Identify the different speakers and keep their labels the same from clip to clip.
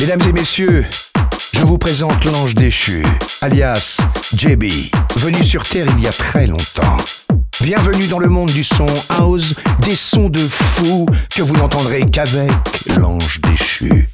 Speaker 1: Mesdames et messieurs, je vous présente l'ange déchu, alias JB, venu sur Terre il y a très longtemps. Bienvenue dans le monde du son house, des sons de fou que vous n'entendrez qu'avec l'ange déchu.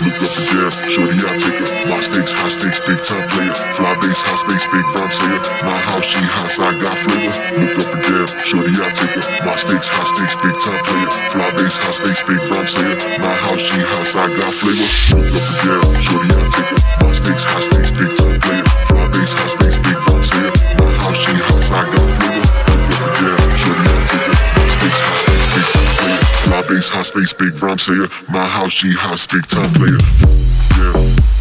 Speaker 2: Sneak up the gap, shorty I take it. My stakes, high stakes, big time player. Fly base, high space, big rhyme slayer My house, she hot, so I got flavor. Look up the gap, shorty I take it. My stakes, high stakes, big time player. Fly base, high space, big rhyme slayer My house, she hot, so I got flavor. Look up the gap, shorty I take her My stakes, high stakes, big time player. Fly base, high space, big rhyme slayer My house, she hot, so I got flavor. Look up the gap, shorty I take it space, high space, big time player. Bass, high space, big rhyme sayer. My house, she high big time player. Yeah.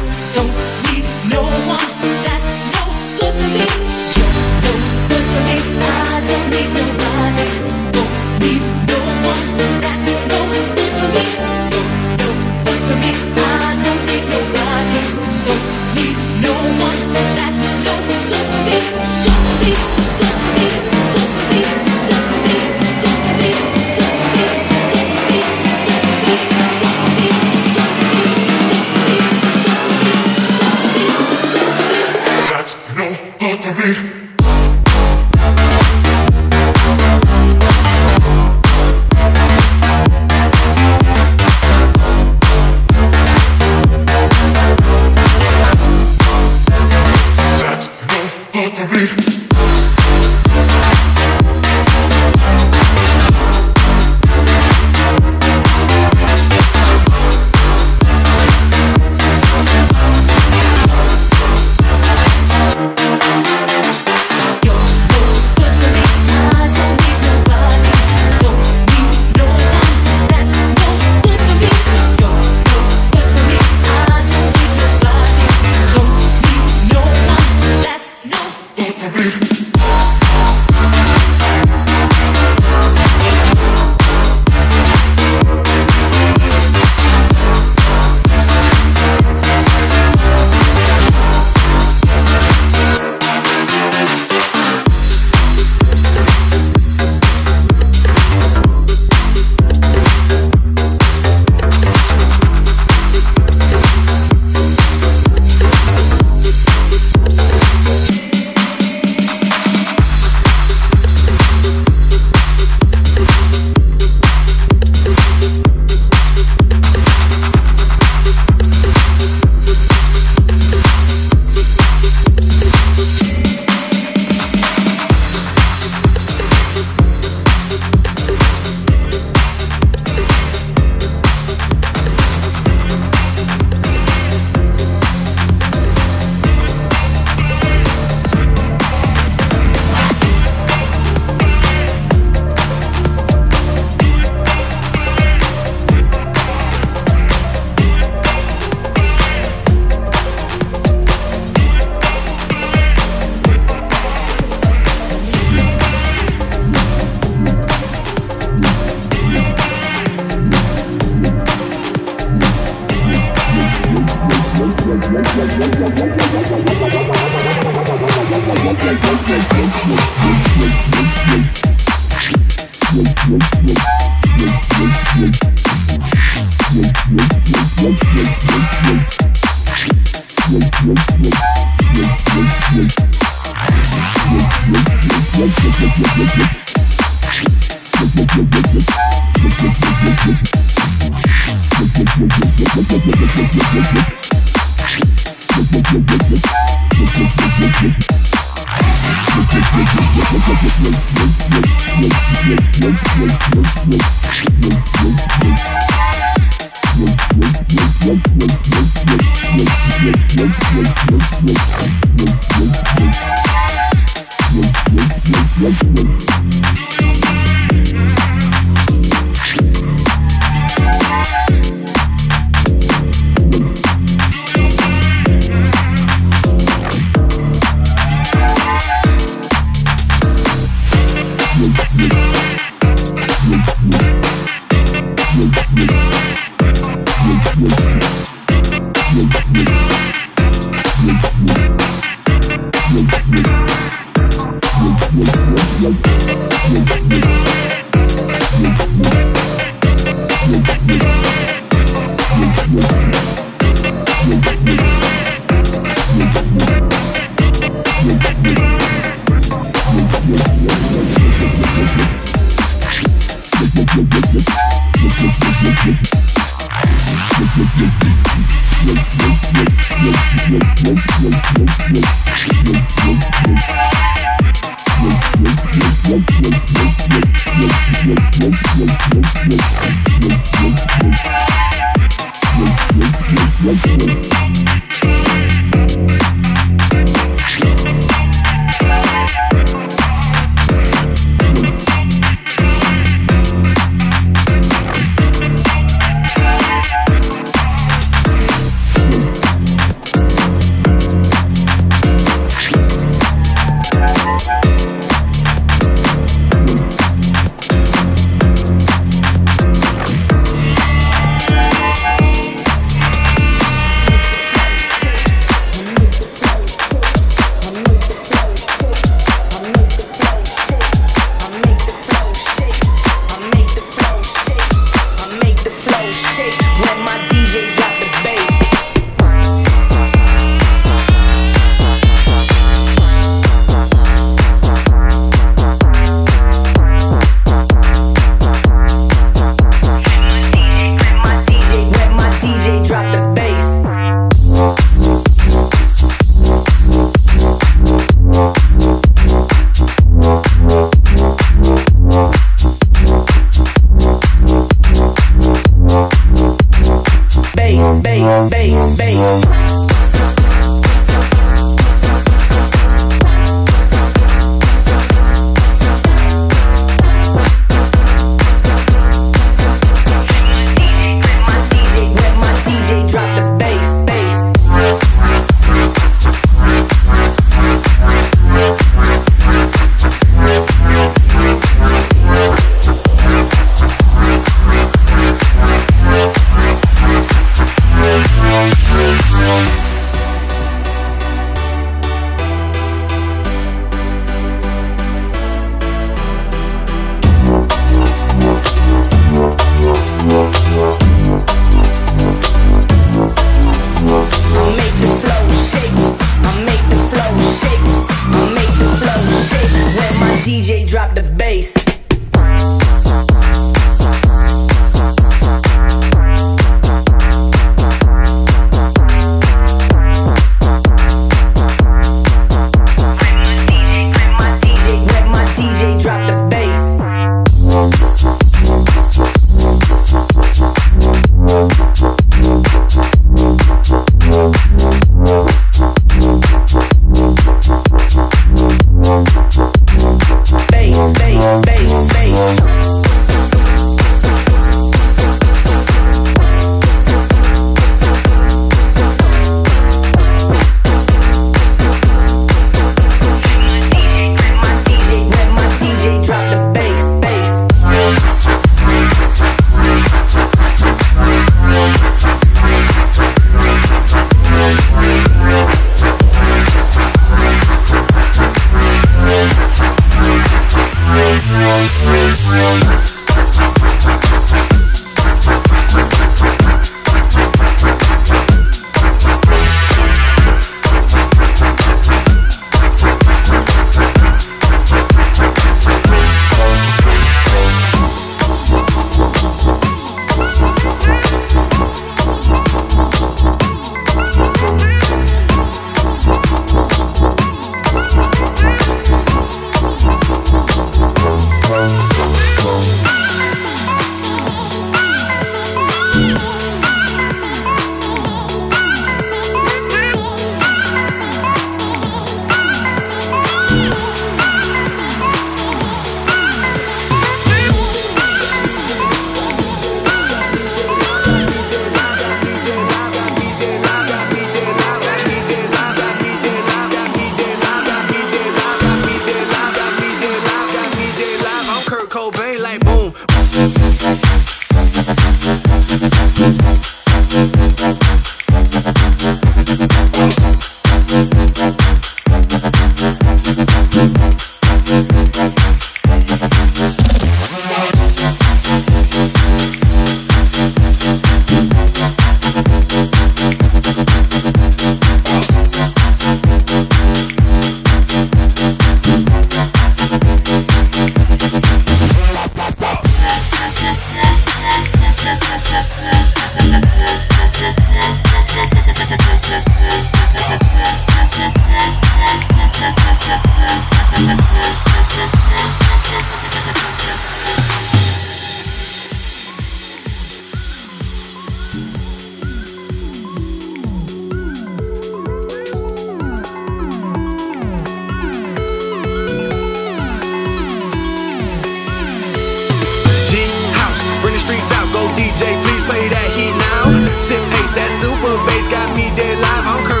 Speaker 3: Dead live I'm cursed.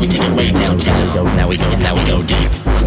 Speaker 4: we take it way downtown. Now we go, now we go, now we go deep.